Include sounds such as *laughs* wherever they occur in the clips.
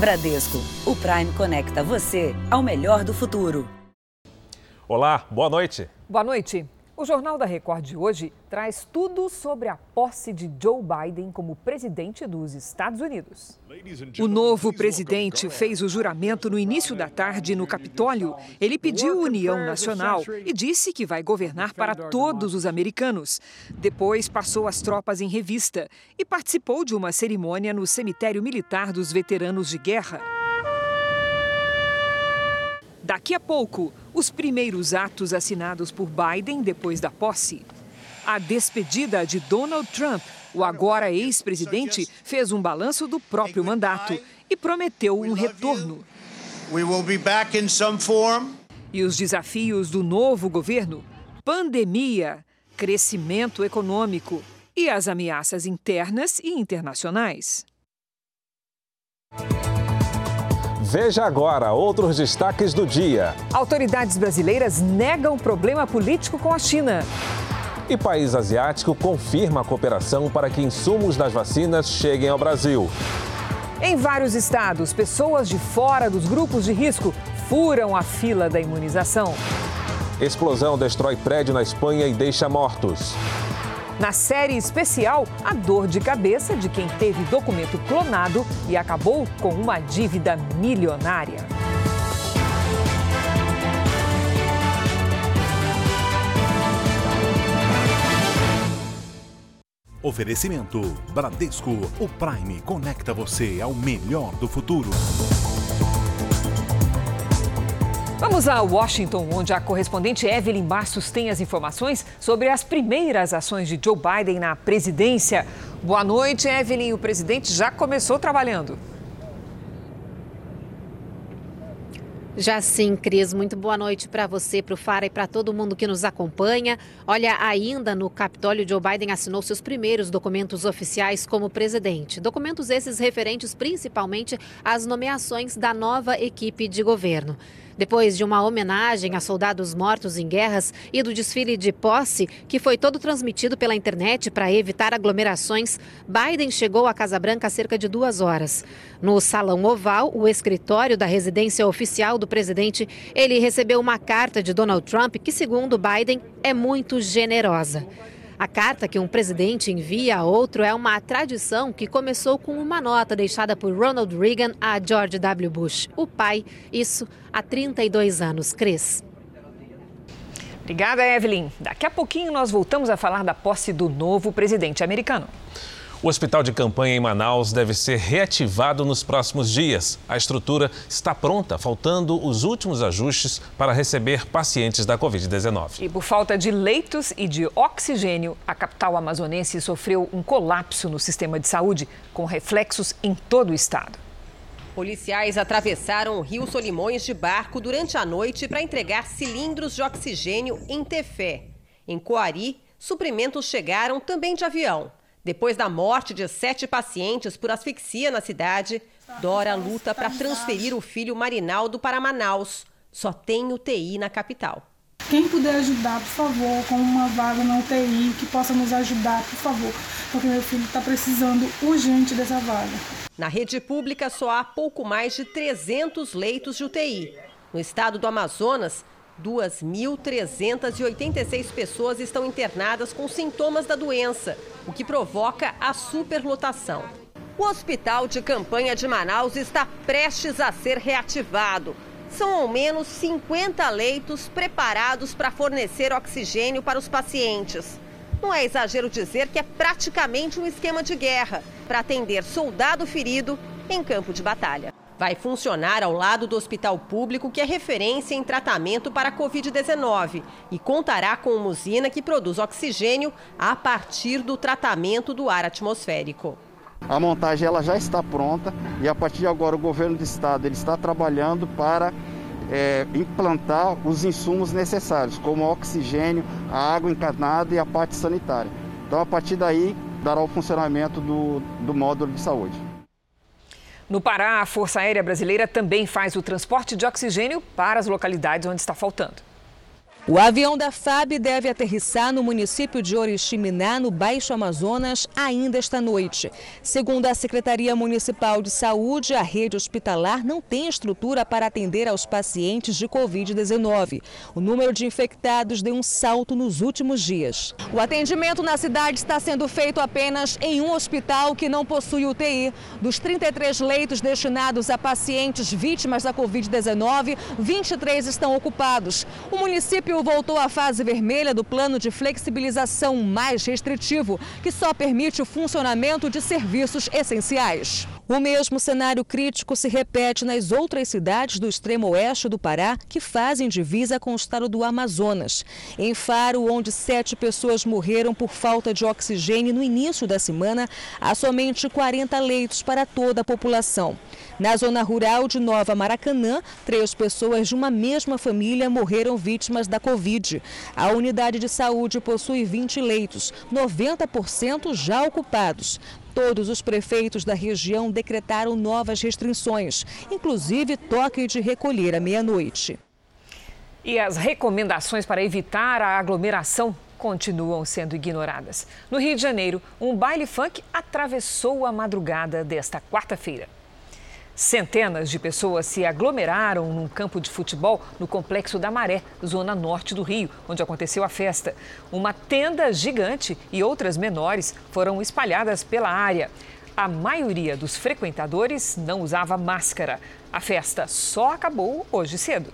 Bradesco, o Prime conecta você ao melhor do futuro. Olá, boa noite. Boa noite. O Jornal da Record de hoje traz tudo sobre a posse de Joe Biden como presidente dos Estados Unidos. O novo presidente fez o juramento no início da tarde no Capitólio. Ele pediu união nacional e disse que vai governar para todos os americanos. Depois passou as tropas em revista e participou de uma cerimônia no cemitério militar dos veteranos de guerra. Daqui a pouco, os primeiros atos assinados por Biden depois da posse. A despedida de Donald Trump, o agora ex-presidente, fez um balanço do próprio mandato e prometeu um retorno. E os desafios do novo governo: pandemia, crescimento econômico e as ameaças internas e internacionais. Veja agora outros destaques do dia. Autoridades brasileiras negam problema político com a China. E país asiático confirma a cooperação para que insumos das vacinas cheguem ao Brasil. Em vários estados, pessoas de fora dos grupos de risco furam a fila da imunização. Explosão destrói prédio na Espanha e deixa mortos. Na série especial, a dor de cabeça de quem teve documento clonado e acabou com uma dívida milionária. Oferecimento Bradesco, o Prime conecta você ao melhor do futuro. Vamos a Washington, onde a correspondente Evelyn Bastos tem as informações sobre as primeiras ações de Joe Biden na presidência. Boa noite, Evelyn. O presidente já começou trabalhando. Já sim, Cris. Muito boa noite para você, para o Fara e para todo mundo que nos acompanha. Olha, ainda no Capitólio, Joe Biden assinou seus primeiros documentos oficiais como presidente. Documentos esses referentes principalmente às nomeações da nova equipe de governo. Depois de uma homenagem a soldados mortos em guerras e do desfile de posse, que foi todo transmitido pela internet para evitar aglomerações, Biden chegou à Casa Branca há cerca de duas horas. No Salão Oval, o escritório da residência oficial do presidente, ele recebeu uma carta de Donald Trump que, segundo Biden, é muito generosa. A carta que um presidente envia a outro é uma tradição que começou com uma nota deixada por Ronald Reagan a George W. Bush, o pai, isso há 32 anos. Cris. Obrigada, Evelyn. Daqui a pouquinho nós voltamos a falar da posse do novo presidente americano. O hospital de campanha em Manaus deve ser reativado nos próximos dias. A estrutura está pronta, faltando os últimos ajustes para receber pacientes da Covid-19. E por falta de leitos e de oxigênio, a capital amazonense sofreu um colapso no sistema de saúde, com reflexos em todo o estado. Policiais atravessaram o rio Solimões de barco durante a noite para entregar cilindros de oxigênio em Tefé. Em Coari, suprimentos chegaram também de avião. Depois da morte de sete pacientes por asfixia na cidade, Dora luta para transferir o filho Marinaldo para Manaus. Só tem UTI na capital. Quem puder ajudar, por favor, com uma vaga na UTI, que possa nos ajudar, por favor, porque meu filho está precisando urgente dessa vaga. Na rede pública, só há pouco mais de 300 leitos de UTI. No estado do Amazonas, 2.386 pessoas estão internadas com sintomas da doença, o que provoca a superlotação. O hospital de campanha de Manaus está prestes a ser reativado. São ao menos 50 leitos preparados para fornecer oxigênio para os pacientes. Não é exagero dizer que é praticamente um esquema de guerra para atender soldado ferido em campo de batalha. Vai funcionar ao lado do hospital público, que é referência em tratamento para a Covid-19, e contará com uma usina que produz oxigênio a partir do tratamento do ar atmosférico. A montagem ela já está pronta e a partir de agora o governo do estado ele está trabalhando para é, implantar os insumos necessários, como o oxigênio, a água encanada e a parte sanitária. Então, a partir daí, dará o funcionamento do, do módulo de saúde. No Pará, a Força Aérea Brasileira também faz o transporte de oxigênio para as localidades onde está faltando. O avião da FAB deve aterrissar no município de Oriximiná, no Baixo Amazonas, ainda esta noite. Segundo a Secretaria Municipal de Saúde, a rede hospitalar não tem estrutura para atender aos pacientes de Covid-19. O número de infectados deu um salto nos últimos dias. O atendimento na cidade está sendo feito apenas em um hospital que não possui UTI. Dos 33 leitos destinados a pacientes vítimas da Covid-19, 23 estão ocupados. O município voltou à fase vermelha do plano de flexibilização mais restritivo, que só permite o funcionamento de serviços essenciais. O mesmo cenário crítico se repete nas outras cidades do extremo oeste do Pará, que fazem divisa com o estado do Amazonas. Em Faro, onde sete pessoas morreram por falta de oxigênio no início da semana, há somente 40 leitos para toda a população. Na zona rural de Nova Maracanã, três pessoas de uma mesma família morreram vítimas da Covid. A unidade de saúde possui 20 leitos, 90% já ocupados. Todos os prefeitos da região decretaram novas restrições, inclusive toque de recolher à meia-noite. E as recomendações para evitar a aglomeração continuam sendo ignoradas. No Rio de Janeiro, um baile funk atravessou a madrugada desta quarta-feira. Centenas de pessoas se aglomeraram num campo de futebol no Complexo da Maré, zona norte do Rio, onde aconteceu a festa. Uma tenda gigante e outras menores foram espalhadas pela área. A maioria dos frequentadores não usava máscara. A festa só acabou hoje cedo.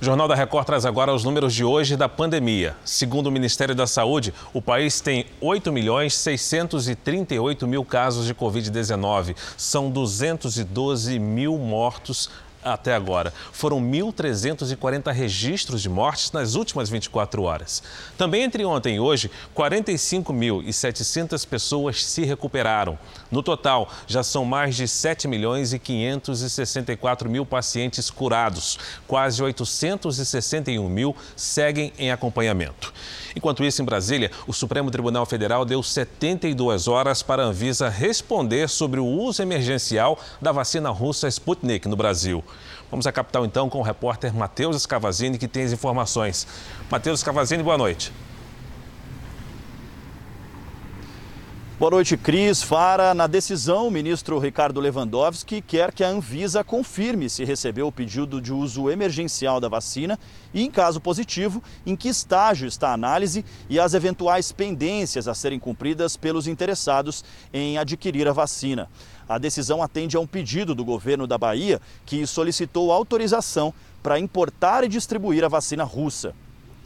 O Jornal da Record traz agora os números de hoje da pandemia. Segundo o Ministério da Saúde, o país tem 8 milhões 638 mil casos de Covid-19. São 212 mil mortos até agora. Foram 1.340 registros de mortes nas últimas 24 horas. Também entre ontem e hoje, 45.700 pessoas se recuperaram. No total, já são mais de 7 milhões e 564 mil pacientes curados. Quase 861 mil seguem em acompanhamento. Enquanto isso, em Brasília, o Supremo Tribunal Federal deu 72 horas para a Anvisa responder sobre o uso emergencial da vacina russa Sputnik no Brasil. Vamos à capital então com o repórter Matheus Escavazini, que tem as informações. Matheus Escavazini, boa noite. Boa noite, Cris. Fara, na decisão, o ministro Ricardo Lewandowski quer que a Anvisa confirme se recebeu o pedido de uso emergencial da vacina e, em caso positivo, em que estágio está a análise e as eventuais pendências a serem cumpridas pelos interessados em adquirir a vacina. A decisão atende a um pedido do governo da Bahia, que solicitou autorização para importar e distribuir a vacina russa.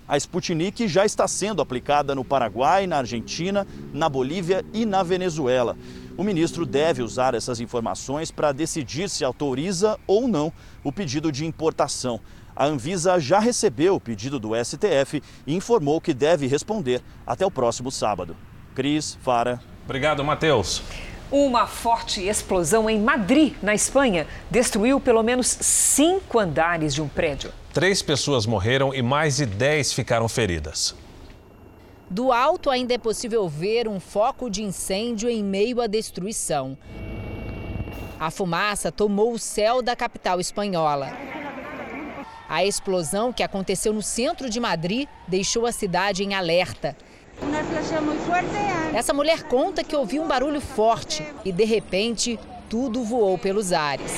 A Sputnik já está sendo aplicada no Paraguai, na Argentina, na Bolívia e na Venezuela. O ministro deve usar essas informações para decidir se autoriza ou não o pedido de importação. A Anvisa já recebeu o pedido do STF e informou que deve responder até o próximo sábado. Cris, Fara. Obrigado, Matheus. Uma forte explosão em Madrid, na Espanha, destruiu pelo menos cinco andares de um prédio. Três pessoas morreram e mais de dez ficaram feridas. Do alto ainda é possível ver um foco de incêndio em meio à destruição. A fumaça tomou o céu da capital espanhola. A explosão, que aconteceu no centro de Madrid, deixou a cidade em alerta. Essa mulher conta que ouviu um barulho forte e, de repente, tudo voou pelos ares.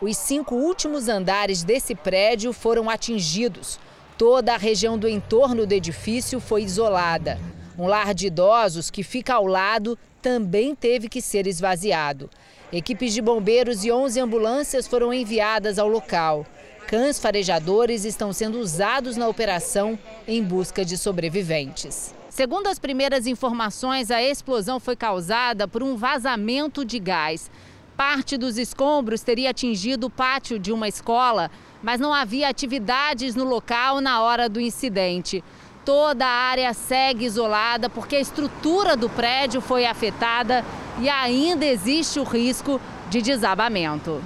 Os cinco últimos andares desse prédio foram atingidos. Toda a região do entorno do edifício foi isolada. Um lar de idosos que fica ao lado também teve que ser esvaziado. Equipes de bombeiros e 11 ambulâncias foram enviadas ao local. Cães farejadores estão sendo usados na operação em busca de sobreviventes. Segundo as primeiras informações, a explosão foi causada por um vazamento de gás. Parte dos escombros teria atingido o pátio de uma escola, mas não havia atividades no local na hora do incidente. Toda a área segue isolada porque a estrutura do prédio foi afetada e ainda existe o risco de desabamento.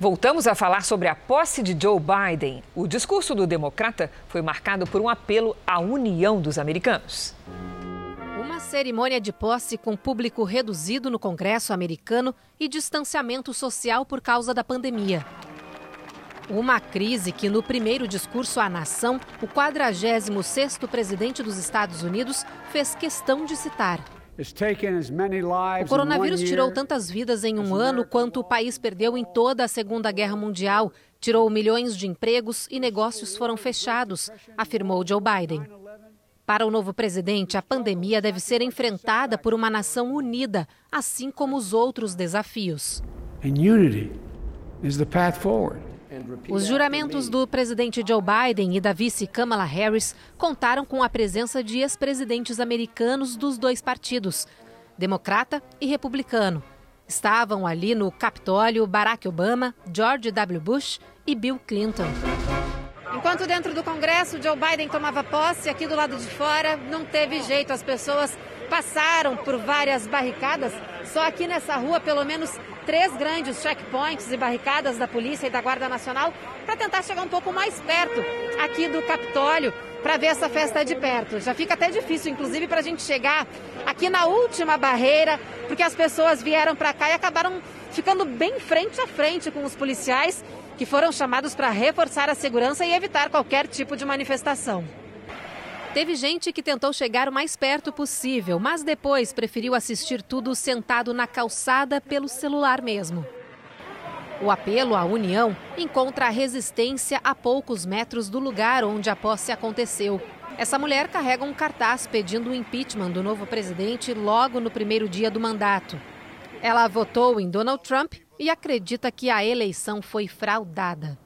Voltamos a falar sobre a posse de Joe Biden. O discurso do democrata foi marcado por um apelo à união dos americanos. Uma cerimônia de posse com público reduzido no Congresso americano e distanciamento social por causa da pandemia. Uma crise que, no primeiro discurso à nação, o 46º presidente dos Estados Unidos fez questão de citar. O coronavírus tirou tantas vidas em um ano quanto o país perdeu em toda a Segunda Guerra Mundial. Tirou milhões de empregos e negócios foram fechados, afirmou Joe Biden. Para o novo presidente, a pandemia deve ser enfrentada por uma nação unida, assim como os outros desafios. Os juramentos do presidente Joe Biden e da vice Kamala Harris contaram com a presença de ex-presidentes americanos dos dois partidos, democrata e republicano. Estavam ali no Capitólio Barack Obama, George W. Bush e Bill Clinton. Enquanto dentro do Congresso Joe Biden tomava posse, aqui do lado de fora não teve jeito. As pessoas passaram por várias barricadas. Só aqui nessa rua, pelo menos três grandes checkpoints e barricadas da Polícia e da Guarda Nacional para tentar chegar um pouco mais perto aqui do Capitólio para ver essa festa de perto. Já fica até difícil, inclusive, para a gente chegar aqui na última barreira, porque as pessoas vieram para cá e acabaram ficando bem frente a frente com os policiais que foram chamados para reforçar a segurança e evitar qualquer tipo de manifestação. Teve gente que tentou chegar o mais perto possível, mas depois preferiu assistir tudo sentado na calçada pelo celular mesmo. O apelo à união encontra resistência a poucos metros do lugar onde a posse aconteceu. Essa mulher carrega um cartaz pedindo o impeachment do novo presidente logo no primeiro dia do mandato. Ela votou em Donald Trump e acredita que a eleição foi fraudada.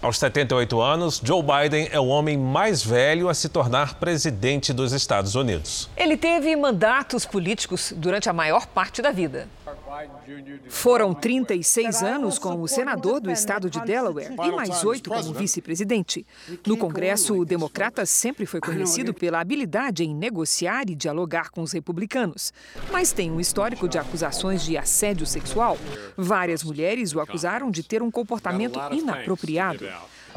Aos 78 anos, Joe Biden é o homem mais velho a se tornar presidente dos Estados Unidos. Ele teve mandatos políticos durante a maior parte da vida. Foram 36 anos como senador do estado de Delaware e mais oito como vice-presidente. No Congresso, o democrata sempre foi conhecido pela habilidade em negociar e dialogar com os republicanos. Mas tem um histórico de acusações de assédio sexual. Várias mulheres o acusaram de ter um comportamento inapropriado.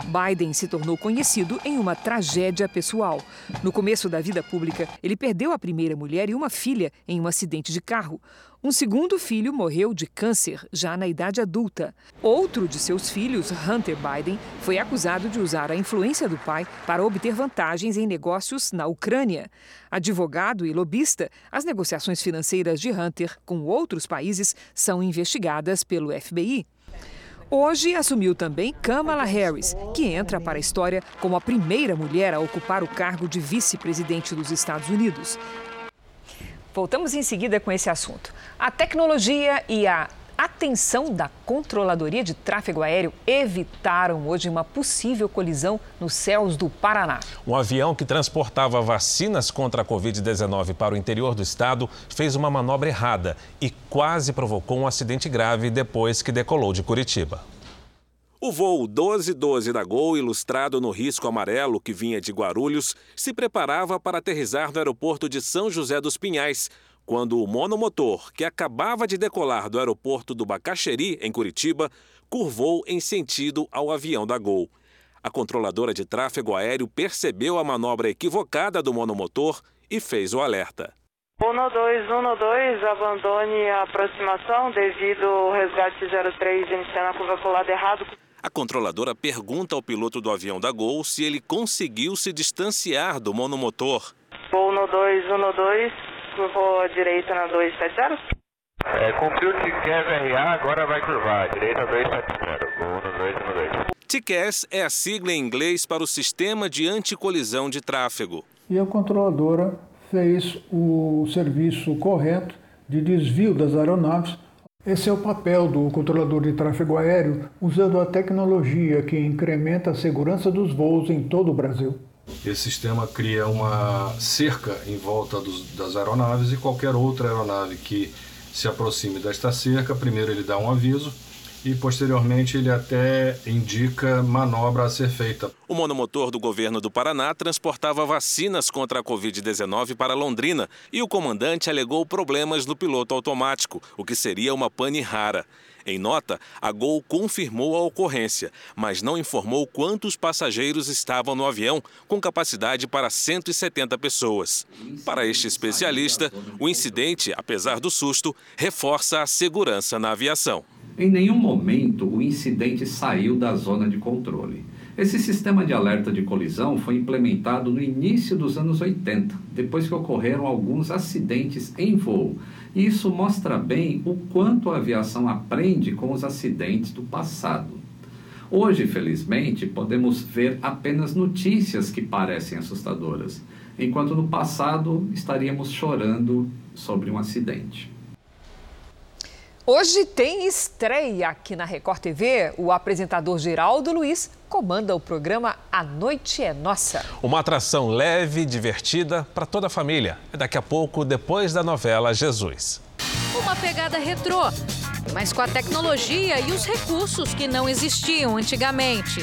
Biden se tornou conhecido em uma tragédia pessoal. No começo da vida pública, ele perdeu a primeira mulher e uma filha em um acidente de carro. Um segundo filho morreu de câncer já na idade adulta. Outro de seus filhos, Hunter Biden, foi acusado de usar a influência do pai para obter vantagens em negócios na Ucrânia. Advogado e lobista, as negociações financeiras de Hunter com outros países são investigadas pelo FBI. Hoje assumiu também Kamala Harris, que entra para a história como a primeira mulher a ocupar o cargo de vice-presidente dos Estados Unidos. Voltamos em seguida com esse assunto. A tecnologia e a atenção da Controladoria de Tráfego Aéreo evitaram hoje uma possível colisão nos céus do Paraná. Um avião que transportava vacinas contra a Covid-19 para o interior do estado fez uma manobra errada e quase provocou um acidente grave depois que decolou de Curitiba. O voo 1212 da Gol, ilustrado no risco amarelo que vinha de Guarulhos, se preparava para aterrizar no aeroporto de São José dos Pinhais, quando o monomotor, que acabava de decolar do aeroporto do Bacaxeri, em Curitiba, curvou em sentido ao avião da Gol. A controladora de tráfego aéreo percebeu a manobra equivocada do monomotor e fez o alerta. 1212, abandone a aproximação devido ao resgate 03 iniciando a curva lado errado. A controladora pergunta ao piloto do avião da Gol se ele conseguiu se distanciar do monomotor. Voo no 212, curvou à direita na 270. É, cumpriu o TCAS RA, agora vai curvar, direita 270, voo no 212. TCAS é a sigla em inglês para o Sistema de Anticolisão de Tráfego. E a controladora fez o serviço correto de desvio das aeronaves esse é o papel do controlador de tráfego aéreo, usando a tecnologia que incrementa a segurança dos voos em todo o Brasil. Esse sistema cria uma cerca em volta dos, das aeronaves e qualquer outra aeronave que se aproxime desta cerca, primeiro ele dá um aviso e posteriormente ele até indica manobra a ser feita. O monomotor do governo do Paraná transportava vacinas contra a Covid-19 para Londrina e o comandante alegou problemas no piloto automático, o que seria uma pane rara. Em nota, a Gol confirmou a ocorrência, mas não informou quantos passageiros estavam no avião, com capacidade para 170 pessoas. Para este especialista, o incidente, apesar do susto, reforça a segurança na aviação. Em nenhum momento o incidente saiu da zona de controle. Esse sistema de alerta de colisão foi implementado no início dos anos 80, depois que ocorreram alguns acidentes em voo. E isso mostra bem o quanto a aviação aprende com os acidentes do passado. Hoje, felizmente, podemos ver apenas notícias que parecem assustadoras, enquanto no passado estaríamos chorando sobre um acidente. Hoje tem estreia aqui na Record TV. O apresentador Geraldo Luiz comanda o programa A Noite é Nossa. Uma atração leve e divertida para toda a família. É daqui a pouco, depois da novela Jesus. Uma pegada retrô, mas com a tecnologia e os recursos que não existiam antigamente.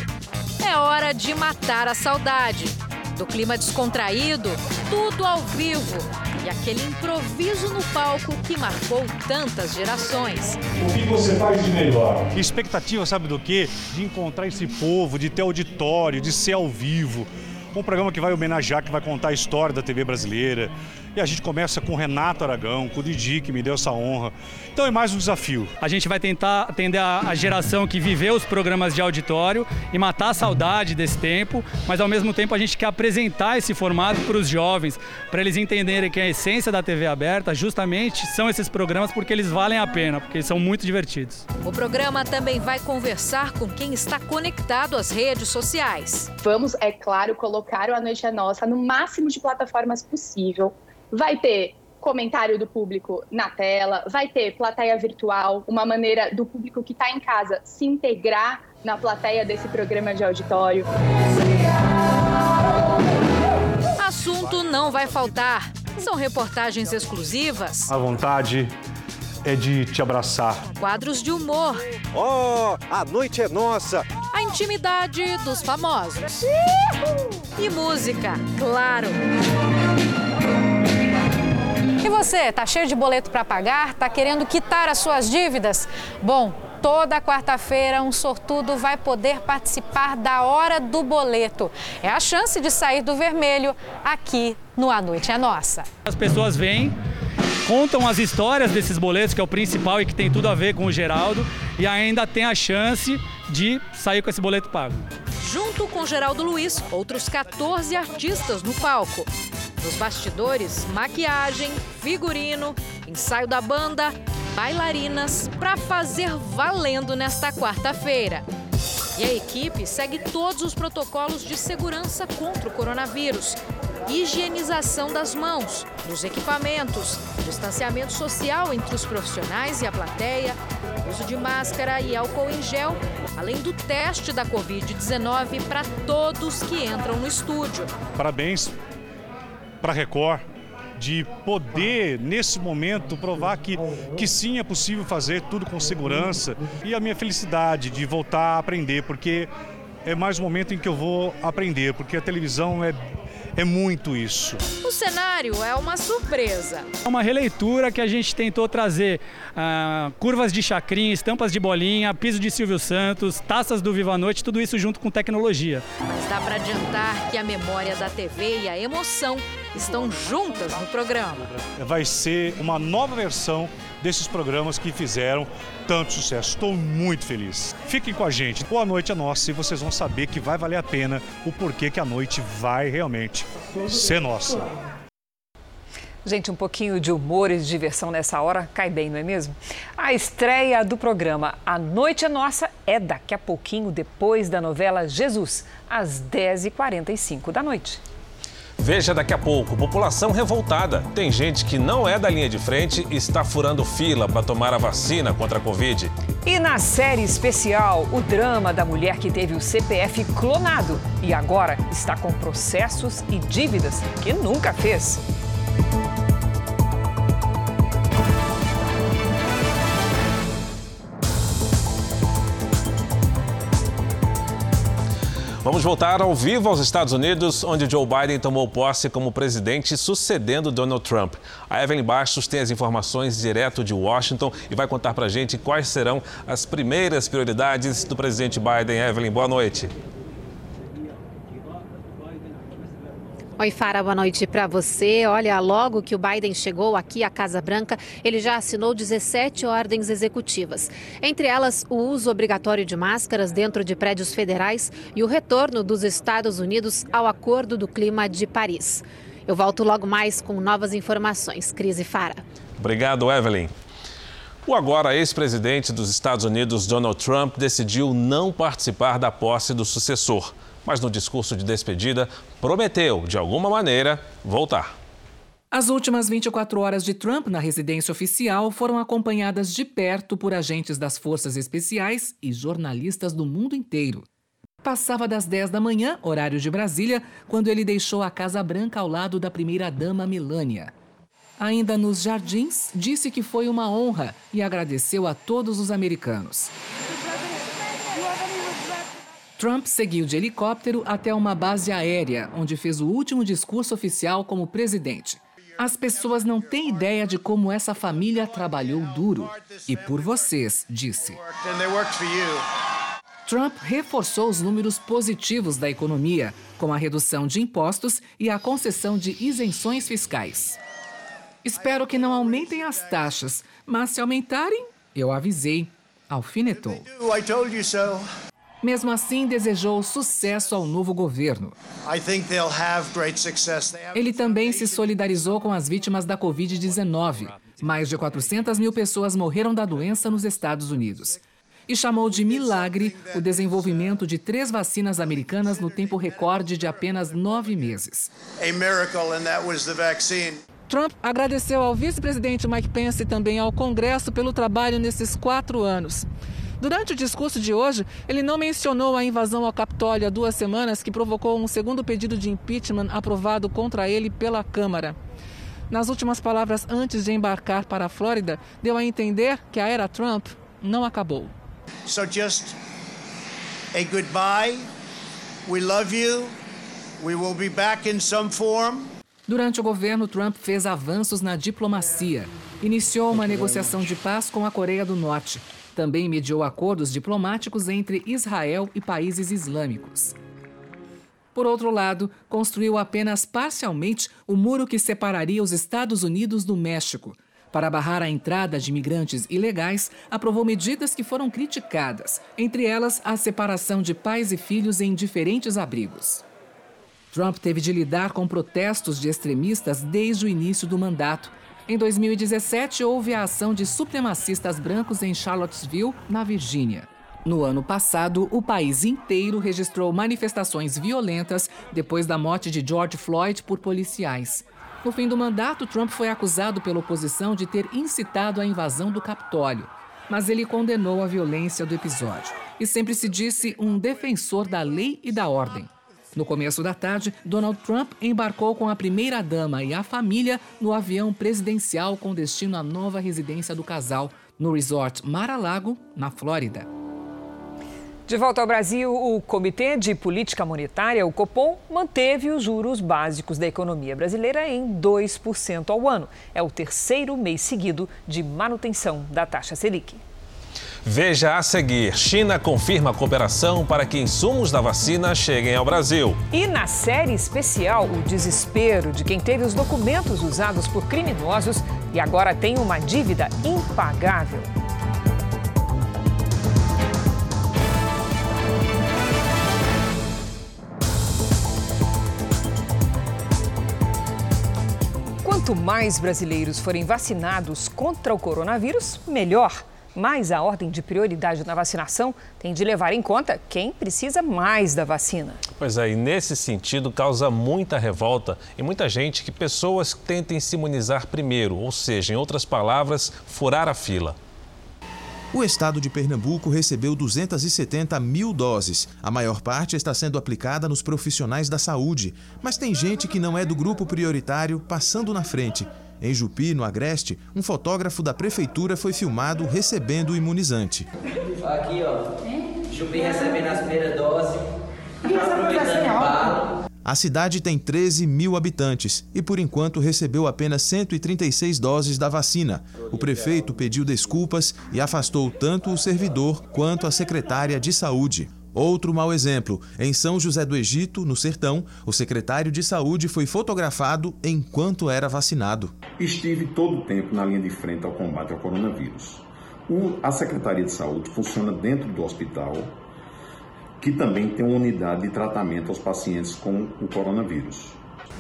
É hora de matar a saudade. Do clima descontraído, tudo ao vivo e aquele improviso no palco que marcou tantas gerações. O que você faz de melhor? Expectativa, sabe do quê? De encontrar esse povo, de ter auditório, de ser ao vivo. Um programa que vai homenagear, que vai contar a história da TV brasileira, e a gente começa com o Renato Aragão, com o Didi, que me deu essa honra. Então é mais um desafio. A gente vai tentar atender a, a geração que viveu os programas de auditório e matar a saudade desse tempo, mas ao mesmo tempo a gente quer apresentar esse formato para os jovens, para eles entenderem que a essência da TV aberta justamente são esses programas porque eles valem a pena, porque eles são muito divertidos. O programa também vai conversar com quem está conectado às redes sociais. Vamos, é claro, colocar o A Noite é Nossa no máximo de plataformas possível vai ter comentário do público na tela, vai ter plateia virtual, uma maneira do público que está em casa se integrar na plateia desse programa de auditório. Assunto não vai faltar. São reportagens exclusivas. A vontade é de te abraçar. Quadros de humor. Oh, a noite é nossa! A intimidade dos famosos. E música, claro. E você, tá cheio de boleto para pagar? Tá querendo quitar as suas dívidas? Bom, toda quarta-feira um sortudo vai poder participar da Hora do Boleto. É a chance de sair do vermelho aqui no A Noite é Nossa. As pessoas vêm, contam as histórias desses boletos, que é o principal e que tem tudo a ver com o Geraldo, e ainda tem a chance de sair com esse boleto pago. Junto com Geraldo Luiz, outros 14 artistas no palco. Nos bastidores, maquiagem, figurino, ensaio da banda, bailarinas para fazer valendo nesta quarta-feira. E a equipe segue todos os protocolos de segurança contra o coronavírus. Higienização das mãos, dos equipamentos, distanciamento social entre os profissionais e a plateia, uso de máscara e álcool em gel, além do teste da Covid-19 para todos que entram no estúdio. Parabéns para a Record de poder, nesse momento, provar que, que sim é possível fazer tudo com segurança. E a minha felicidade de voltar a aprender, porque é mais um momento em que eu vou aprender, porque a televisão é é muito isso. O cenário é uma surpresa. É uma releitura que a gente tentou trazer ah, curvas de chacrinha, estampas de bolinha, piso de Silvio Santos, taças do Viva a Noite, tudo isso junto com tecnologia. Mas dá para adiantar que a memória da TV e a emoção estão juntas no programa. Vai ser uma nova versão desses programas que fizeram tanto sucesso. Estou muito feliz. Fiquem com a gente. Boa noite é nossa e vocês vão saber que vai valer a pena o porquê que a noite vai realmente ser nossa. Gente, um pouquinho de humor e de diversão nessa hora cai bem, não é mesmo? A estreia do programa A Noite é Nossa é daqui a pouquinho, depois da novela Jesus, às 10h45 da noite. Veja daqui a pouco, população revoltada. Tem gente que não é da linha de frente e está furando fila para tomar a vacina contra a Covid. E na série especial, o drama da mulher que teve o CPF clonado e agora está com processos e dívidas que nunca fez. Vamos voltar ao vivo aos Estados Unidos, onde Joe Biden tomou posse como presidente, sucedendo Donald Trump. A Evelyn Bastos tem as informações direto de Washington e vai contar pra gente quais serão as primeiras prioridades do presidente Biden. Evelyn, boa noite. Oi, Fara, boa noite para você. Olha, logo que o Biden chegou aqui à Casa Branca, ele já assinou 17 ordens executivas. Entre elas, o uso obrigatório de máscaras dentro de prédios federais e o retorno dos Estados Unidos ao Acordo do Clima de Paris. Eu volto logo mais com novas informações. Cris e Fara. Obrigado, Evelyn. O agora ex-presidente dos Estados Unidos, Donald Trump, decidiu não participar da posse do sucessor mas no discurso de despedida prometeu, de alguma maneira, voltar. As últimas 24 horas de Trump na residência oficial foram acompanhadas de perto por agentes das forças especiais e jornalistas do mundo inteiro. Passava das 10 da manhã, horário de Brasília, quando ele deixou a Casa Branca ao lado da primeira-dama Melania. Ainda nos jardins, disse que foi uma honra e agradeceu a todos os americanos. Trump seguiu de helicóptero até uma base aérea, onde fez o último discurso oficial como presidente. As pessoas não têm ideia de como essa família trabalhou duro. E por vocês, disse. Trump reforçou os números positivos da economia, com a redução de impostos e a concessão de isenções fiscais. Espero que não aumentem as taxas, mas se aumentarem, eu avisei. Alfinetou. Mesmo assim, desejou sucesso ao novo governo. Ele também se solidarizou com as vítimas da Covid-19. Mais de 400 mil pessoas morreram da doença nos Estados Unidos. E chamou de milagre o desenvolvimento de três vacinas americanas no tempo recorde de apenas nove meses. Trump agradeceu ao vice-presidente Mike Pence e também ao Congresso pelo trabalho nesses quatro anos. Durante o discurso de hoje, ele não mencionou a invasão ao Capitólio há duas semanas que provocou um segundo pedido de impeachment aprovado contra ele pela Câmara. Nas últimas palavras antes de embarcar para a Flórida, deu a entender que a era Trump não acabou. So just a goodbye. We love you. We will be back in some form. Durante o governo, Trump fez avanços na diplomacia. Iniciou uma negociação de paz com a Coreia do Norte também mediou acordos diplomáticos entre Israel e países islâmicos. Por outro lado, construiu apenas parcialmente o muro que separaria os Estados Unidos do México. Para barrar a entrada de imigrantes ilegais, aprovou medidas que foram criticadas, entre elas a separação de pais e filhos em diferentes abrigos. Trump teve de lidar com protestos de extremistas desde o início do mandato em 2017, houve a ação de supremacistas brancos em Charlottesville, na Virgínia. No ano passado, o país inteiro registrou manifestações violentas depois da morte de George Floyd por policiais. No fim do mandato, Trump foi acusado pela oposição de ter incitado a invasão do Capitólio. Mas ele condenou a violência do episódio e sempre se disse um defensor da lei e da ordem. No começo da tarde, Donald Trump embarcou com a primeira-dama e a família no avião presidencial com destino à nova residência do casal, no resort Mar-a-Lago, na Flórida. De volta ao Brasil, o Comitê de Política Monetária, o Copom, manteve os juros básicos da economia brasileira em 2% ao ano. É o terceiro mês seguido de manutenção da taxa Selic. Veja a seguir: China confirma cooperação para que insumos da vacina cheguem ao Brasil. E na série especial, o desespero de quem teve os documentos usados por criminosos e agora tem uma dívida impagável. Quanto mais brasileiros forem vacinados contra o coronavírus, melhor. Mas a ordem de prioridade na vacinação tem de levar em conta quem precisa mais da vacina. Pois é, e nesse sentido causa muita revolta e muita gente que pessoas tentem se imunizar primeiro, ou seja, em outras palavras, furar a fila. O estado de Pernambuco recebeu 270 mil doses. A maior parte está sendo aplicada nos profissionais da saúde, mas tem gente que não é do grupo prioritário passando na frente. Em Jupi, no Agreste, um fotógrafo da prefeitura foi filmado recebendo o imunizante. Aqui, ó. Jupi recebendo as primeiras doses. A cidade tem 13 mil habitantes e, por enquanto, recebeu apenas 136 doses da vacina. O prefeito pediu desculpas e afastou tanto o servidor quanto a secretária de saúde. Outro mau exemplo: em São José do Egito, no sertão, o secretário de saúde foi fotografado enquanto era vacinado. Estive todo o tempo na linha de frente ao combate ao coronavírus. O, a Secretaria de Saúde funciona dentro do hospital, que também tem uma unidade de tratamento aos pacientes com o coronavírus.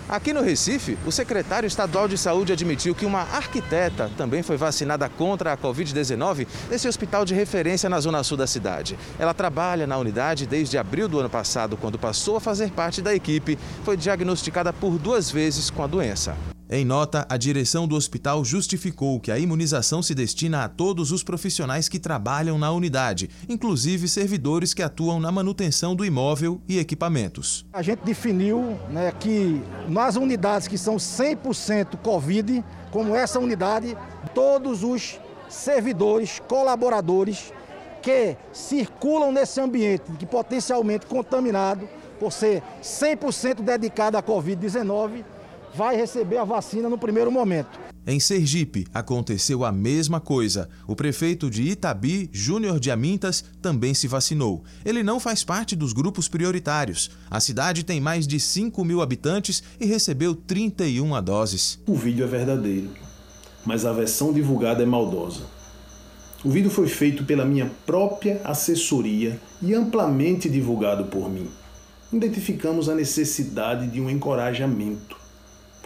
Aqui no Recife, o secretário estadual de saúde admitiu que uma arquiteta também foi vacinada contra a Covid-19 nesse hospital de referência na zona sul da cidade. Ela trabalha na unidade desde abril do ano passado, quando passou a fazer parte da equipe. Foi diagnosticada por duas vezes com a doença. Em nota, a direção do hospital justificou que a imunização se destina a todos os profissionais que trabalham na unidade, inclusive servidores que atuam na manutenção do imóvel e equipamentos. A gente definiu né, que nas unidades que são 100% Covid, como essa unidade, todos os servidores, colaboradores que circulam nesse ambiente que potencialmente contaminado, por ser 100% dedicado à Covid-19, vai receber a vacina no primeiro momento. Em Sergipe, aconteceu a mesma coisa. O prefeito de Itabi, Júnior de Amintas, também se vacinou. Ele não faz parte dos grupos prioritários. A cidade tem mais de 5 mil habitantes e recebeu 31 doses. O vídeo é verdadeiro, mas a versão divulgada é maldosa. O vídeo foi feito pela minha própria assessoria e amplamente divulgado por mim. Identificamos a necessidade de um encorajamento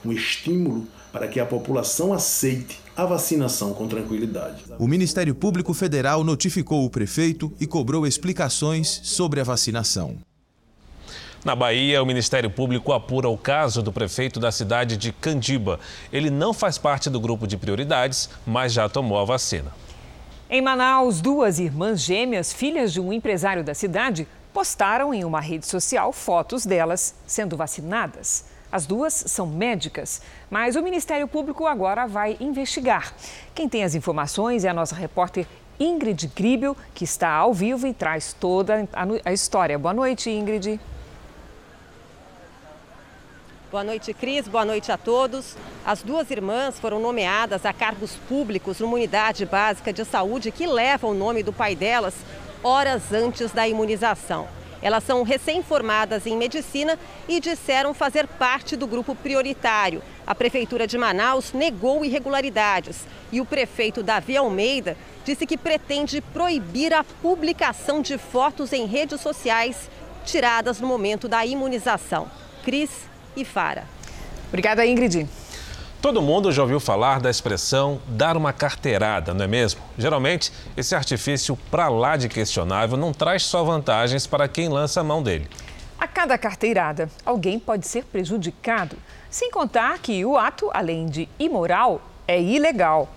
um estímulo para que a população aceite a vacinação com tranquilidade. O Ministério Público Federal notificou o prefeito e cobrou explicações sobre a vacinação. Na Bahia, o Ministério Público apura o caso do prefeito da cidade de Candiba. Ele não faz parte do grupo de prioridades, mas já tomou a vacina. Em Manaus, duas irmãs gêmeas, filhas de um empresário da cidade, postaram em uma rede social fotos delas sendo vacinadas. As duas são médicas, mas o Ministério Público agora vai investigar. Quem tem as informações é a nossa repórter Ingrid Gribel, que está ao vivo e traz toda a história. Boa noite, Ingrid. Boa noite, Cris. Boa noite a todos. As duas irmãs foram nomeadas a cargos públicos numa unidade básica de saúde que leva o nome do pai delas horas antes da imunização. Elas são recém-formadas em medicina e disseram fazer parte do grupo prioritário. A Prefeitura de Manaus negou irregularidades e o prefeito Davi Almeida disse que pretende proibir a publicação de fotos em redes sociais tiradas no momento da imunização. Cris e Fara. Obrigada, Ingrid. Todo mundo já ouviu falar da expressão dar uma carteirada, não é mesmo? Geralmente, esse artifício para lá de questionável não traz só vantagens para quem lança a mão dele. A cada carteirada, alguém pode ser prejudicado, sem contar que o ato, além de imoral, é ilegal.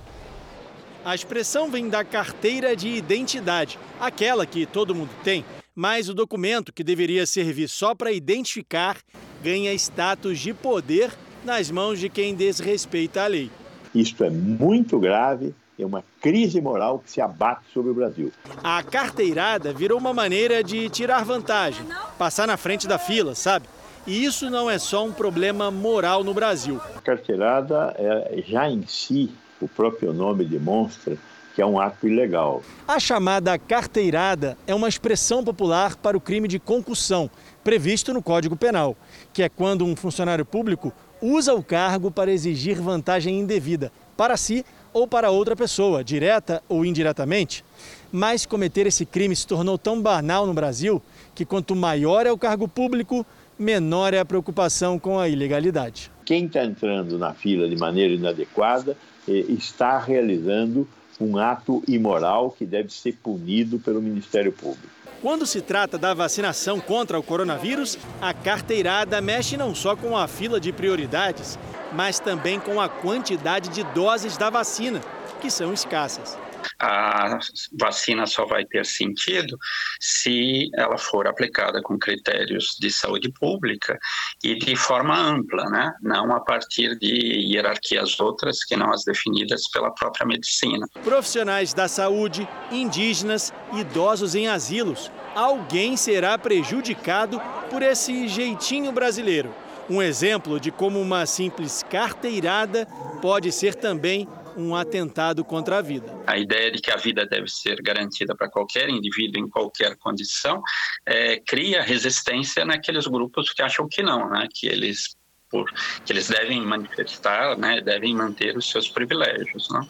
A expressão vem da carteira de identidade, aquela que todo mundo tem, mas o documento que deveria servir só para identificar ganha status de poder nas mãos de quem desrespeita a lei. Isto é muito grave, é uma crise moral que se abate sobre o Brasil. A carteirada virou uma maneira de tirar vantagem, passar na frente da fila, sabe? E isso não é só um problema moral no Brasil. A carteirada, é, já em si, o próprio nome demonstra que é um ato ilegal. A chamada carteirada é uma expressão popular para o crime de concussão, previsto no Código Penal, que é quando um funcionário público usa o cargo para exigir vantagem indevida para si ou para outra pessoa, direta ou indiretamente. Mas cometer esse crime se tornou tão banal no Brasil que quanto maior é o cargo público, menor é a preocupação com a ilegalidade. Quem está entrando na fila de maneira inadequada eh, está realizando um ato imoral que deve ser punido pelo Ministério Público. Quando se trata da vacinação contra o coronavírus, a carteirada mexe não só com a fila de prioridades, mas também com a quantidade de doses da vacina, que são escassas. A vacina só vai ter sentido se ela for aplicada com critérios de saúde pública e de forma ampla, né? não a partir de hierarquias outras que não as definidas pela própria medicina. Profissionais da saúde, indígenas, idosos em asilos, alguém será prejudicado por esse jeitinho brasileiro. Um exemplo de como uma simples carteirada pode ser também um atentado contra a vida. A ideia de que a vida deve ser garantida para qualquer indivíduo em qualquer condição é, cria resistência naqueles grupos que acham que não, né? que eles por, que eles devem manifestar, né? devem manter os seus privilégios. Né?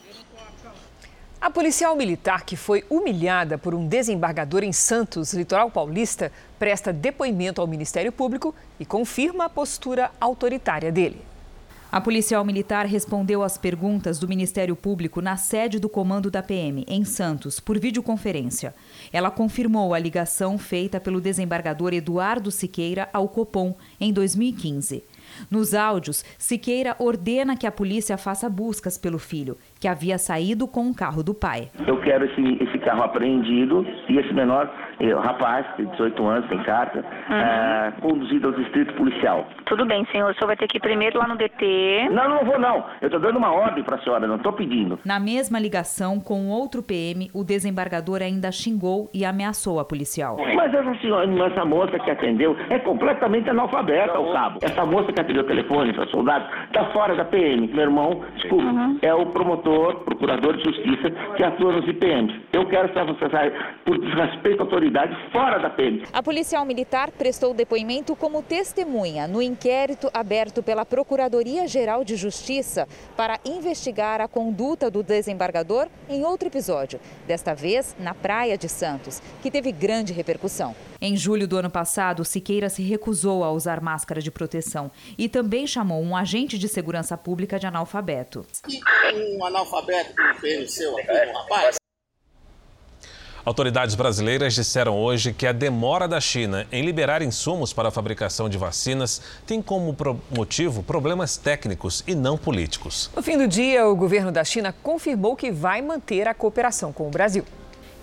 A policial militar que foi humilhada por um desembargador em Santos, litoral paulista, presta depoimento ao Ministério Público e confirma a postura autoritária dele. A policial militar respondeu às perguntas do Ministério Público na sede do comando da PM, em Santos, por videoconferência. Ela confirmou a ligação feita pelo desembargador Eduardo Siqueira ao Copom em 2015. Nos áudios, Siqueira ordena que a polícia faça buscas pelo filho, que havia saído com o carro do pai. Eu quero esse, esse carro apreendido e esse menor, eu, rapaz, de 18 anos, tem carta, uhum. é, conduzido ao distrito policial. Tudo bem, senhor. O senhor vai ter que ir primeiro lá no DT. Não, não vou não. Eu estou dando uma ordem para a senhora, não estou pedindo. Na mesma ligação com outro PM, o desembargador ainda xingou e ameaçou a policial. Mas essa senhora, essa moça que atendeu é completamente analfabeta, o cabo. Essa moça que atendeu o telefone, essa soldado, está fora da PM. Meu irmão, desculpa, uhum. é o promotor, procurador de justiça que atua nos IPMs. Eu quero processado por desrespeito à autoridade fora da PM. A policial militar prestou depoimento como testemunha no inquérito aberto pela Procuradoria-Geral de Justiça para investigar a conduta do desembargador em outro episódio, desta vez na Praia de Santos, que teve grande repercussão. Em julho do ano passado, Siqueira se recusou a usar máscara de proteção e também chamou um agente de segurança pública de analfabeto. Um analfabeto que seu aqui, um rapaz? Autoridades brasileiras disseram hoje que a demora da China em liberar insumos para a fabricação de vacinas tem como motivo problemas técnicos e não políticos. No fim do dia, o governo da China confirmou que vai manter a cooperação com o Brasil.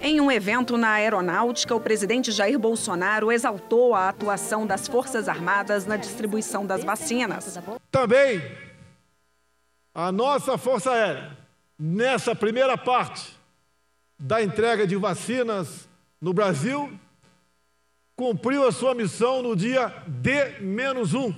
Em um evento na aeronáutica, o presidente Jair Bolsonaro exaltou a atuação das Forças Armadas na distribuição das vacinas. Também a nossa Força Aérea, nessa primeira parte, da entrega de vacinas no Brasil, cumpriu a sua missão no dia D-1.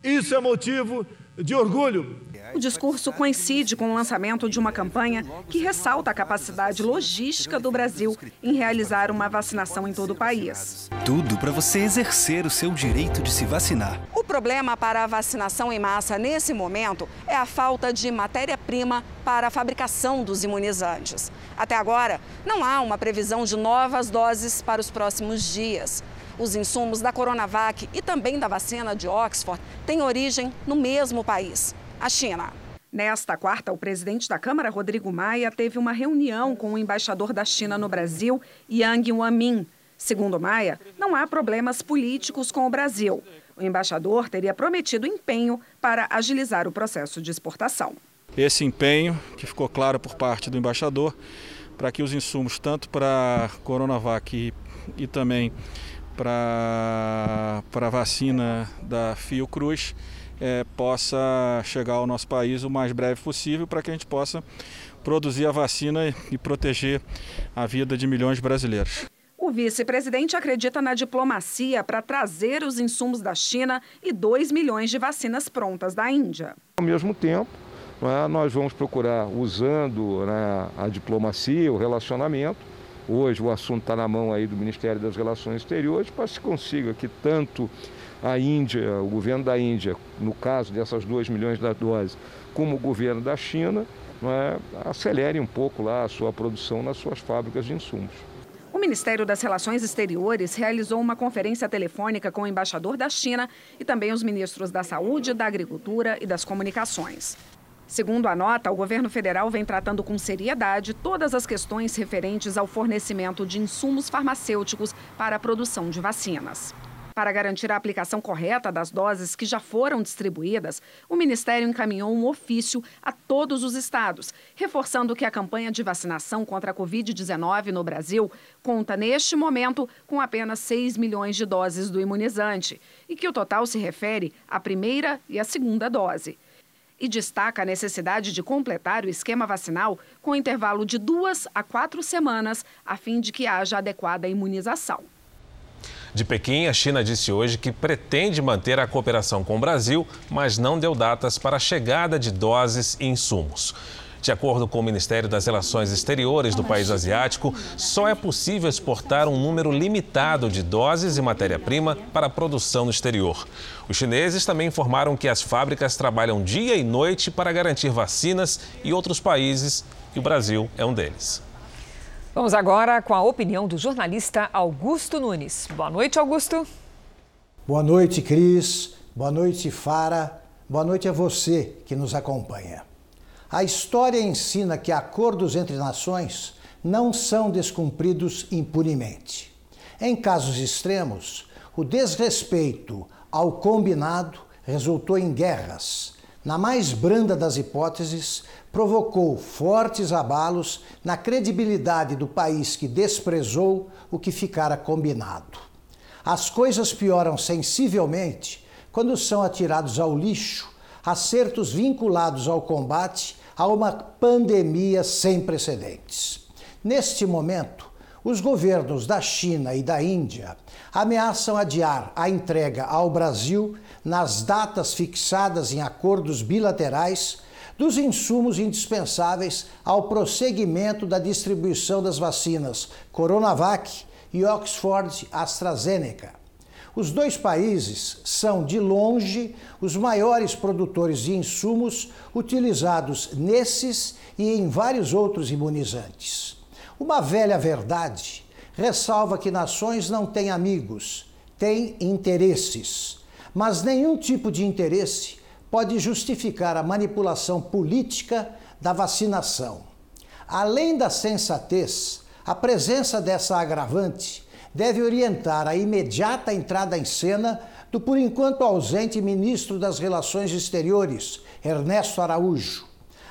Isso é motivo de orgulho o discurso coincide com o lançamento de uma campanha que ressalta a capacidade logística do Brasil em realizar uma vacinação em todo o país. Tudo para você exercer o seu direito de se vacinar. O problema para a vacinação em massa nesse momento é a falta de matéria-prima para a fabricação dos imunizantes. Até agora, não há uma previsão de novas doses para os próximos dias. Os insumos da Coronavac e também da vacina de Oxford têm origem no mesmo país a China. Nesta quarta, o presidente da Câmara, Rodrigo Maia, teve uma reunião com o embaixador da China no Brasil, Yang Wanmin. Segundo Maia, não há problemas políticos com o Brasil. O embaixador teria prometido empenho para agilizar o processo de exportação. Esse empenho, que ficou claro por parte do embaixador, para que os insumos, tanto para Coronavac e, e também para a vacina da Fiocruz, é, possa chegar ao nosso país o mais breve possível para que a gente possa produzir a vacina e proteger a vida de milhões de brasileiros. O vice-presidente acredita na diplomacia para trazer os insumos da China e 2 milhões de vacinas prontas da Índia. Ao mesmo tempo, é, nós vamos procurar, usando né, a diplomacia, o relacionamento, hoje o assunto está na mão aí do Ministério das Relações Exteriores, para que se consiga que tanto a Índia, o governo da Índia, no caso dessas 2 milhões de doses, como o governo da China, é, acelere um pouco lá a sua produção nas suas fábricas de insumos. O Ministério das Relações Exteriores realizou uma conferência telefônica com o embaixador da China e também os ministros da Saúde, da Agricultura e das Comunicações. Segundo a nota, o governo federal vem tratando com seriedade todas as questões referentes ao fornecimento de insumos farmacêuticos para a produção de vacinas. Para garantir a aplicação correta das doses que já foram distribuídas, o Ministério encaminhou um ofício a todos os estados, reforçando que a campanha de vacinação contra a Covid-19 no Brasil conta, neste momento, com apenas 6 milhões de doses do imunizante e que o total se refere à primeira e à segunda dose. E destaca a necessidade de completar o esquema vacinal com intervalo de duas a quatro semanas, a fim de que haja adequada imunização. De Pequim, a China disse hoje que pretende manter a cooperação com o Brasil, mas não deu datas para a chegada de doses e insumos. De acordo com o Ministério das Relações Exteriores do país asiático, só é possível exportar um número limitado de doses e matéria-prima para a produção no exterior. Os chineses também informaram que as fábricas trabalham dia e noite para garantir vacinas e outros países, e o Brasil é um deles. Vamos agora com a opinião do jornalista Augusto Nunes. Boa noite, Augusto. Boa noite, Cris. Boa noite, Fara. Boa noite a você que nos acompanha. A história ensina que acordos entre nações não são descumpridos impunemente. Em casos extremos, o desrespeito ao combinado resultou em guerras. Na mais branda das hipóteses, provocou fortes abalos na credibilidade do país que desprezou o que ficara combinado. As coisas pioram sensivelmente quando são atirados ao lixo acertos vinculados ao combate a uma pandemia sem precedentes. Neste momento, os governos da China e da Índia ameaçam adiar a entrega ao Brasil, nas datas fixadas em acordos bilaterais, dos insumos indispensáveis ao prosseguimento da distribuição das vacinas Coronavac e Oxford AstraZeneca. Os dois países são, de longe, os maiores produtores de insumos utilizados nesses e em vários outros imunizantes. Uma velha verdade ressalva que nações não têm amigos, têm interesses. Mas nenhum tipo de interesse pode justificar a manipulação política da vacinação. Além da sensatez, a presença dessa agravante deve orientar a imediata entrada em cena do por enquanto ausente ministro das Relações Exteriores, Ernesto Araújo.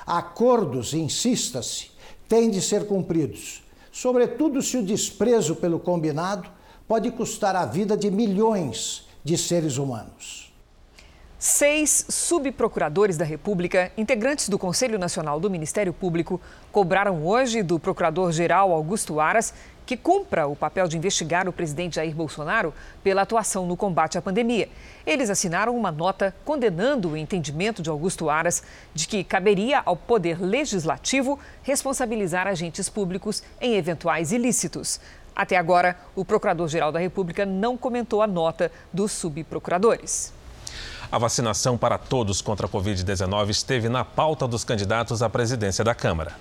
Acordos, insista-se, têm de ser cumpridos, sobretudo se o desprezo pelo combinado pode custar a vida de milhões de seres humanos. Seis subprocuradores da República, integrantes do Conselho Nacional do Ministério Público, cobraram hoje do Procurador-Geral Augusto Aras que cumpra o papel de investigar o presidente Jair Bolsonaro pela atuação no combate à pandemia. Eles assinaram uma nota condenando o entendimento de Augusto Aras de que caberia ao Poder Legislativo responsabilizar agentes públicos em eventuais ilícitos. Até agora, o Procurador-Geral da República não comentou a nota dos subprocuradores. A vacinação para todos contra a Covid-19 esteve na pauta dos candidatos à presidência da Câmara.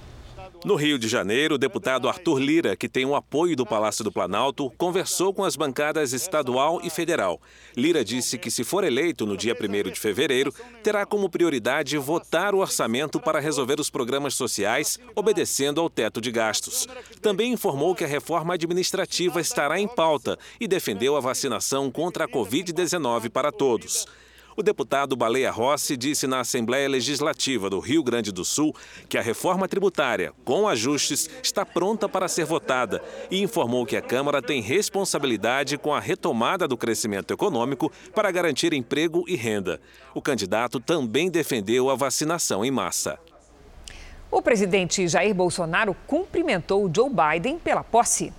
No Rio de Janeiro, o deputado Arthur Lira, que tem o apoio do Palácio do Planalto, conversou com as bancadas estadual e federal. Lira disse que, se for eleito no dia 1 de fevereiro, terá como prioridade votar o orçamento para resolver os programas sociais, obedecendo ao teto de gastos. Também informou que a reforma administrativa estará em pauta e defendeu a vacinação contra a Covid-19 para todos. O deputado Baleia Rossi disse na Assembleia Legislativa do Rio Grande do Sul que a reforma tributária, com ajustes, está pronta para ser votada e informou que a Câmara tem responsabilidade com a retomada do crescimento econômico para garantir emprego e renda. O candidato também defendeu a vacinação em massa. O presidente Jair Bolsonaro cumprimentou Joe Biden pela posse.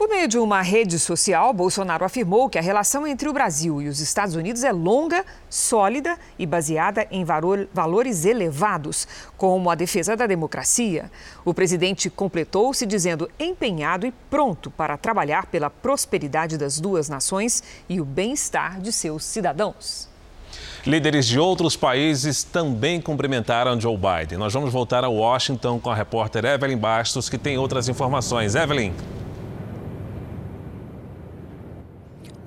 Por meio de uma rede social, Bolsonaro afirmou que a relação entre o Brasil e os Estados Unidos é longa, sólida e baseada em valores elevados, como a defesa da democracia. O presidente completou-se dizendo empenhado e pronto para trabalhar pela prosperidade das duas nações e o bem-estar de seus cidadãos. Líderes de outros países também cumprimentaram Joe Biden. Nós vamos voltar a Washington com a repórter Evelyn Bastos, que tem outras informações. Evelyn.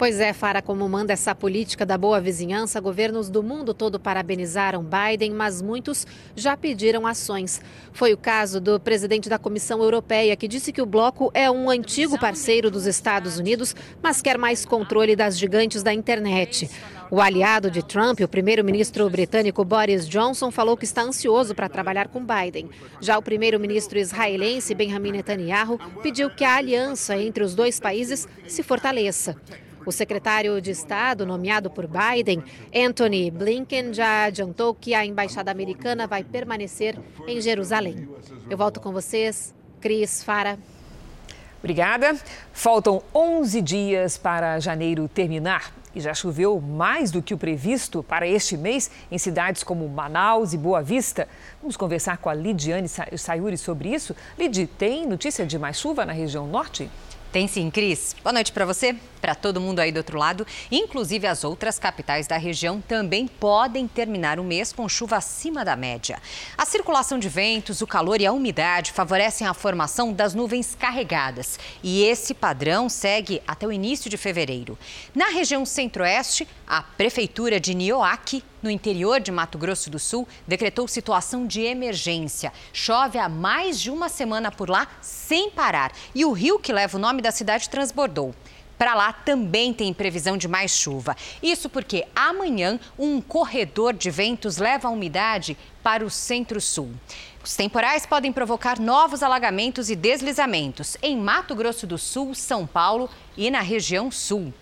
Pois é, Fara, como manda essa política da boa vizinhança, governos do mundo todo parabenizaram Biden, mas muitos já pediram ações. Foi o caso do presidente da Comissão Europeia, que disse que o bloco é um antigo parceiro dos Estados Unidos, mas quer mais controle das gigantes da internet. O aliado de Trump, o primeiro-ministro britânico Boris Johnson, falou que está ansioso para trabalhar com Biden. Já o primeiro-ministro israelense Benjamin Netanyahu pediu que a aliança entre os dois países se fortaleça. O secretário de Estado, nomeado por Biden, Anthony Blinken, já adiantou que a embaixada americana vai permanecer em Jerusalém. Eu volto com vocês, Cris, Fara. Obrigada. Faltam 11 dias para janeiro terminar e já choveu mais do que o previsto para este mês em cidades como Manaus e Boa Vista. Vamos conversar com a Lidiane Sayuri sobre isso. Lid, tem notícia de mais chuva na região norte? Tem sim, Cris. Boa noite para você, para todo mundo aí do outro lado. Inclusive, as outras capitais da região também podem terminar o mês com chuva acima da média. A circulação de ventos, o calor e a umidade favorecem a formação das nuvens carregadas. E esse padrão segue até o início de fevereiro. Na região centro-oeste, a Prefeitura de Nioaque no interior de Mato Grosso do Sul, decretou situação de emergência. Chove há mais de uma semana por lá, sem parar. E o rio que leva o nome da cidade transbordou. Para lá também tem previsão de mais chuva. Isso porque amanhã um corredor de ventos leva a umidade para o centro-sul. Os temporais podem provocar novos alagamentos e deslizamentos em Mato Grosso do Sul, São Paulo e na região sul.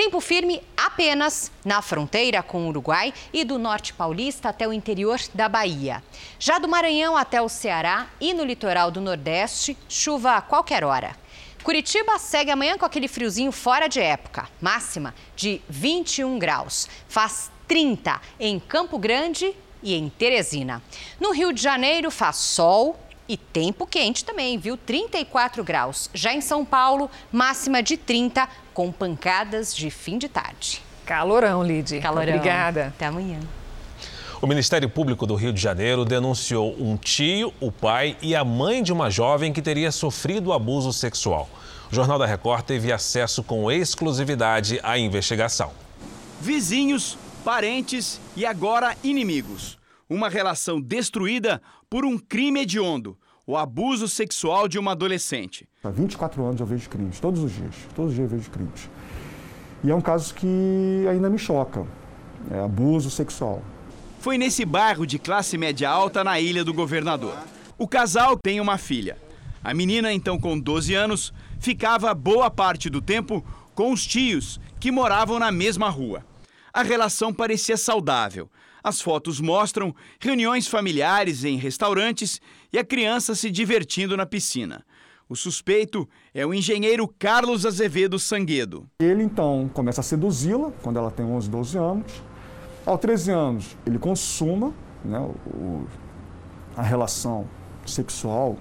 Tempo firme apenas na fronteira com o Uruguai e do norte paulista até o interior da Bahia. Já do Maranhão até o Ceará e no litoral do Nordeste, chuva a qualquer hora. Curitiba segue amanhã com aquele friozinho fora de época, máxima de 21 graus. Faz 30 em Campo Grande e em Teresina. No Rio de Janeiro faz sol e tempo quente também, viu? 34 graus. Já em São Paulo, máxima de 30, com pancadas de fim de tarde. Calorão, Lid. Calorão. Obrigada. Até amanhã. O Ministério Público do Rio de Janeiro denunciou um tio, o pai e a mãe de uma jovem que teria sofrido abuso sexual. O Jornal da Record teve acesso com exclusividade à investigação. Vizinhos, parentes e agora inimigos. Uma relação destruída por um crime hediondo, o abuso sexual de uma adolescente. Há 24 anos eu vejo crimes, todos os dias, todos os dias eu vejo crimes. E é um caso que ainda me choca, é abuso sexual. Foi nesse bairro de classe média alta na Ilha do Governador. O casal tem uma filha. A menina, então com 12 anos, ficava boa parte do tempo com os tios, que moravam na mesma rua. A relação parecia saudável, as fotos mostram reuniões familiares em restaurantes e a criança se divertindo na piscina. O suspeito é o engenheiro Carlos Azevedo Sanguedo. Ele então começa a seduzi-la quando ela tem 11, 12 anos. Aos 13 anos, ele consuma né, o, a relação sexual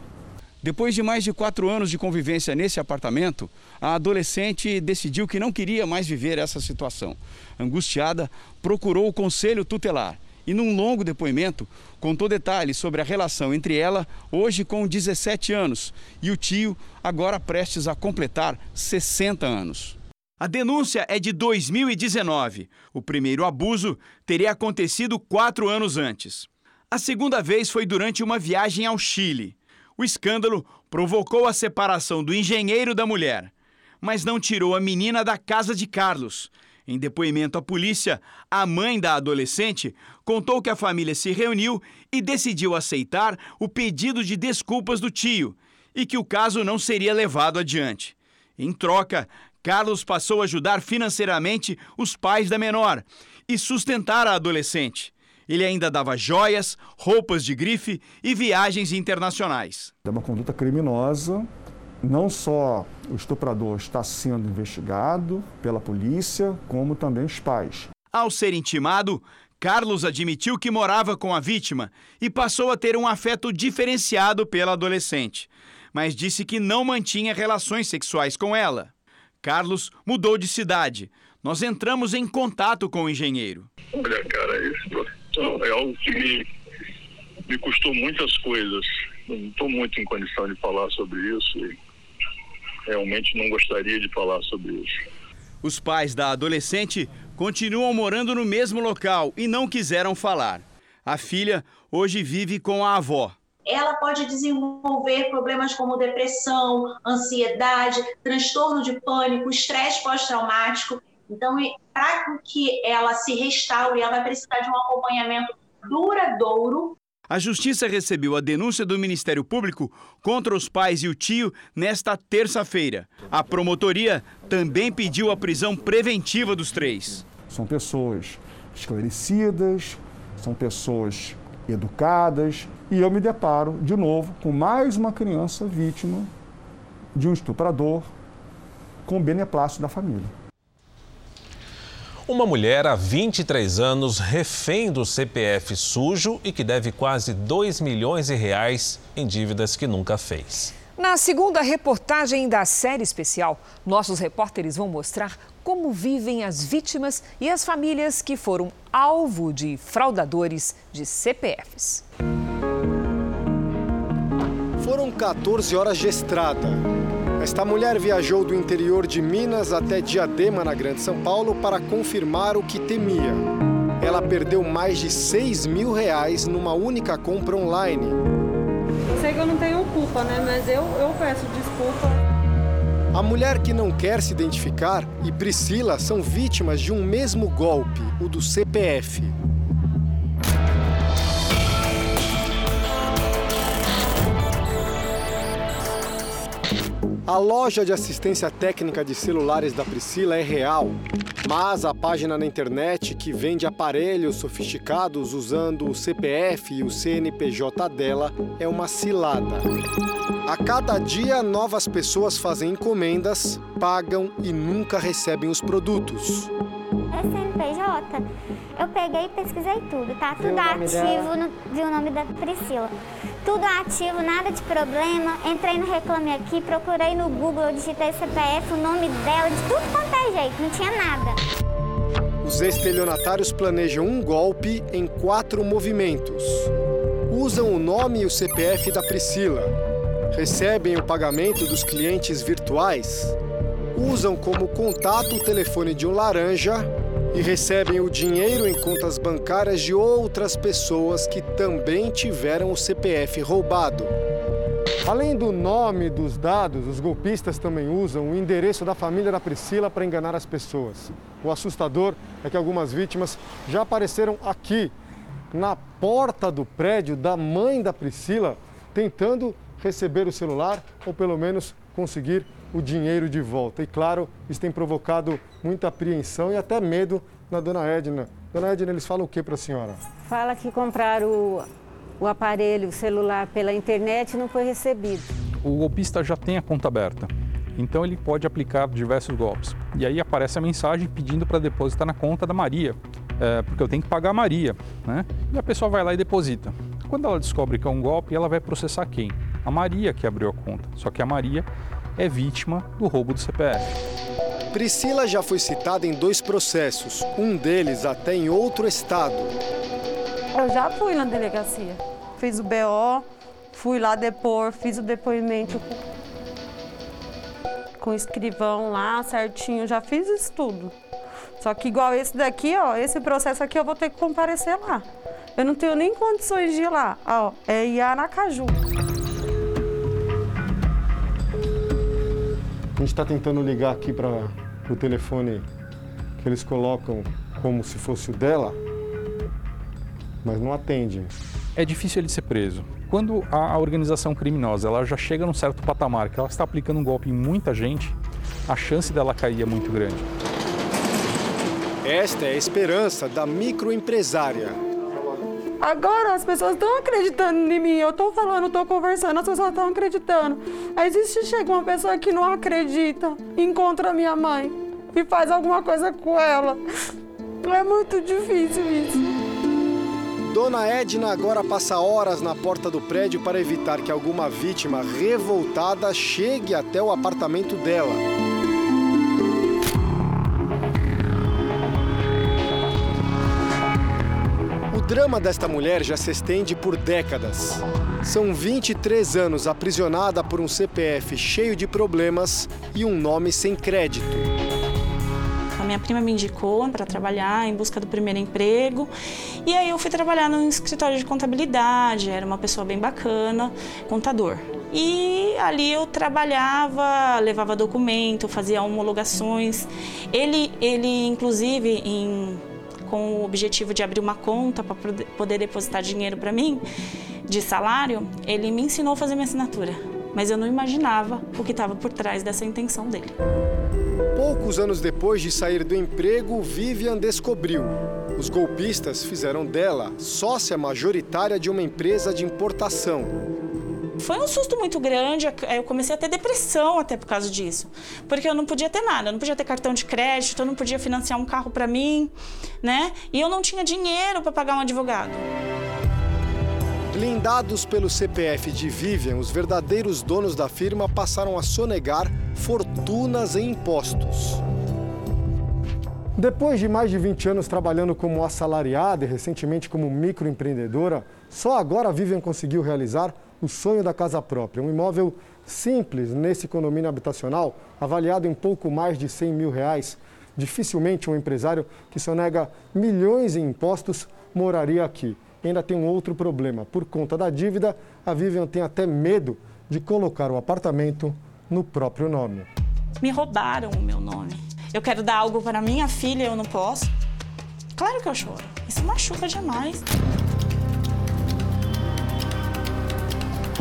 depois de mais de quatro anos de convivência nesse apartamento, a adolescente decidiu que não queria mais viver essa situação. Angustiada, procurou o conselho tutelar e, num longo depoimento, contou detalhes sobre a relação entre ela, hoje com 17 anos, e o tio, agora prestes a completar 60 anos. A denúncia é de 2019. O primeiro abuso teria acontecido quatro anos antes. A segunda vez foi durante uma viagem ao Chile. O escândalo provocou a separação do engenheiro da mulher, mas não tirou a menina da casa de Carlos. Em depoimento à polícia, a mãe da adolescente contou que a família se reuniu e decidiu aceitar o pedido de desculpas do tio e que o caso não seria levado adiante. Em troca, Carlos passou a ajudar financeiramente os pais da menor e sustentar a adolescente. Ele ainda dava joias, roupas de grife e viagens internacionais. É uma conduta criminosa. Não só o estuprador está sendo investigado pela polícia, como também os pais. Ao ser intimado, Carlos admitiu que morava com a vítima e passou a ter um afeto diferenciado pela adolescente, mas disse que não mantinha relações sexuais com ela. Carlos mudou de cidade. Nós entramos em contato com o engenheiro. Olha, cara, isso é algo que me, me custou muitas coisas. Não estou muito em condição de falar sobre isso e realmente não gostaria de falar sobre isso. Os pais da adolescente continuam morando no mesmo local e não quiseram falar. A filha hoje vive com a avó. Ela pode desenvolver problemas como depressão, ansiedade, transtorno de pânico, estresse pós-traumático Então, para que ela se restaure, ela vai precisar de um acompanhamento duradouro a Justiça recebeu a denúncia do Ministério Público contra os pais e o tio nesta terça-feira. A promotoria também pediu a prisão preventiva dos três. São pessoas esclarecidas, são pessoas educadas, e eu me deparo de novo com mais uma criança vítima de um estuprador com beneplácito da família. Uma mulher há 23 anos, refém do CPF sujo e que deve quase 2 milhões de reais em dívidas que nunca fez. Na segunda reportagem da série especial, nossos repórteres vão mostrar como vivem as vítimas e as famílias que foram alvo de fraudadores de CPFs. Foram 14 horas de estrada esta mulher viajou do interior de Minas até Diadema, na Grande São Paulo, para confirmar o que temia. Ela perdeu mais de 6 mil reais numa única compra online. Sei que eu não tenho culpa, né? Mas eu, eu peço desculpa. A mulher que não quer se identificar e Priscila são vítimas de um mesmo golpe, o do CPF. A loja de assistência técnica de celulares da Priscila é real, mas a página na internet que vende aparelhos sofisticados usando o CPF e o CNPJ dela é uma cilada. A cada dia, novas pessoas fazem encomendas, pagam e nunca recebem os produtos. É CNPJ. Eu peguei e pesquisei tudo, tá? Tudo ativo, no, vi o nome da Priscila tudo ativo, nada de problema. Entrei no Reclame Aqui, procurei no Google, digitei CPF, o nome dela, de tudo quanto é jeito, não tinha nada. Os estelionatários planejam um golpe em quatro movimentos. Usam o nome e o CPF da Priscila. Recebem o pagamento dos clientes virtuais. Usam como contato o telefone de um laranja e recebem o dinheiro em contas bancárias de outras pessoas que também tiveram o CPF roubado. Além do nome dos dados, os golpistas também usam o endereço da família da Priscila para enganar as pessoas. O assustador é que algumas vítimas já apareceram aqui, na porta do prédio da mãe da Priscila, tentando receber o celular ou pelo menos conseguir o dinheiro de volta. E claro, isso tem provocado muita apreensão e até medo na dona Edna. Dona Edna, eles falam o que para a senhora? Fala que compraram o, o aparelho o celular pela internet e não foi recebido. O golpista já tem a conta aberta, então ele pode aplicar diversos golpes. E aí aparece a mensagem pedindo para depositar na conta da Maria, é, porque eu tenho que pagar a Maria, né? E a pessoa vai lá e deposita. Quando ela descobre que é um golpe, ela vai processar quem? A Maria que abriu a conta. Só que a Maria é vítima do roubo do CPF. Priscila já foi citada em dois processos, um deles até em outro estado. Eu já fui na delegacia, fiz o BO, fui lá depor, fiz o depoimento com o escrivão lá certinho, já fiz isso tudo. Só que igual esse daqui, ó, esse processo aqui eu vou ter que comparecer lá. Eu não tenho nem condições de ir lá, ó, é em Aracaju. A gente está tentando ligar aqui para o telefone que eles colocam como se fosse o dela, mas não atende. É difícil ele ser preso. Quando a organização criminosa ela já chega num certo patamar que ela está aplicando um golpe em muita gente, a chance dela cair é muito grande. Esta é a esperança da microempresária Agora as pessoas estão acreditando em mim. Eu estou falando, estou conversando, as pessoas estão acreditando. Aí existe chega uma pessoa que não acredita, encontra minha mãe e faz alguma coisa com ela. *laughs* É muito difícil isso. Dona Edna agora passa horas na porta do prédio para evitar que alguma vítima revoltada chegue até o apartamento dela. Drama desta mulher já se estende por décadas. São 23 anos aprisionada por um CPF cheio de problemas e um nome sem crédito. A minha prima me indicou para trabalhar em busca do primeiro emprego. E aí eu fui trabalhar num escritório de contabilidade, era uma pessoa bem bacana, contador. E ali eu trabalhava, levava documento, fazia homologações. Ele, ele inclusive, em, com o objetivo de abrir uma conta para poder depositar dinheiro para mim, de salário, ele me ensinou a fazer minha assinatura. Mas eu não imaginava o que estava por trás dessa intenção dele. Poucos anos depois de sair do emprego, Vivian descobriu. Os golpistas fizeram dela sócia majoritária de uma empresa de importação. Foi um susto muito grande, eu comecei a ter depressão até por causa disso. Porque eu não podia ter nada, eu não podia ter cartão de crédito, eu não podia financiar um carro para mim, né? E eu não tinha dinheiro para pagar um advogado. Blindados pelo CPF de Vivian, os verdadeiros donos da firma passaram a sonegar fortunas em impostos. Depois de mais de 20 anos trabalhando como assalariada e recentemente como microempreendedora, só agora a Vivian conseguiu realizar o sonho da casa própria. Um imóvel simples nesse condomínio habitacional, avaliado em pouco mais de 100 mil reais. Dificilmente um empresário que sonega milhões em impostos moraria aqui. Ainda tem um outro problema. Por conta da dívida, a Vivian tem até medo de colocar o apartamento no próprio nome. Me roubaram o meu nome. Eu quero dar algo para minha filha, eu não posso. Claro que eu choro. Isso machuca demais.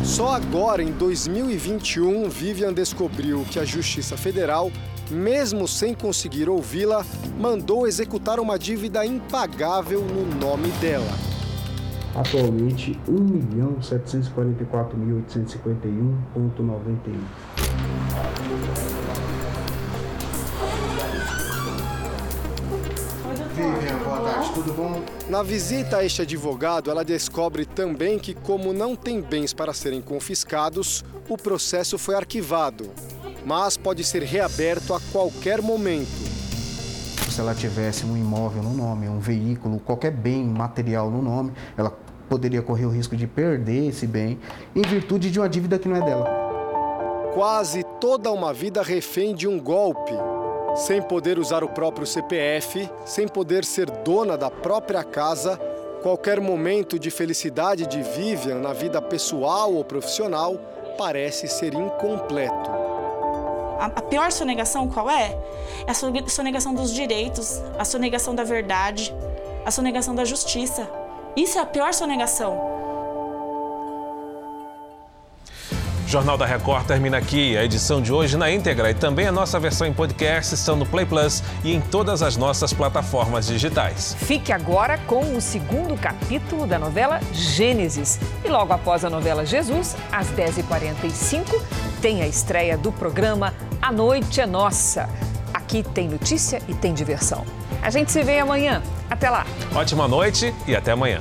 Só agora, em 2021, Vivian descobriu que a Justiça Federal, mesmo sem conseguir ouvi-la, mandou executar uma dívida impagável no nome dela. Atualmente, R$ 1.744.851,91. tudo bom? Na visita a este advogado, ela descobre também que, como não tem bens para serem confiscados, o processo foi arquivado, mas pode ser reaberto a qualquer momento. Se ela tivesse um imóvel no nome, um veículo, qualquer bem material no nome, ela poderia correr o risco de perder esse bem em virtude de uma dívida que não é dela. Quase toda uma vida refém de um golpe sem poder usar o próprio CPF, sem poder ser dona da própria casa, qualquer momento de felicidade de Vivian na vida pessoal ou profissional parece ser incompleto. A pior sonegação qual é? É a sonegação dos direitos, a sonegação da verdade, a sonegação da justiça. Isso é a pior sonegação. Jornal da Record termina aqui. A edição de hoje na íntegra e também a nossa versão em podcast estão no Play Plus e em todas as nossas plataformas digitais. Fique agora com o segundo capítulo da novela Gênesis. E logo após a novela Jesus, às 10h45, tem a estreia do programa A Noite é Nossa. Aqui tem notícia e tem diversão. A gente se vê amanhã. Até lá. Ótima noite e até amanhã.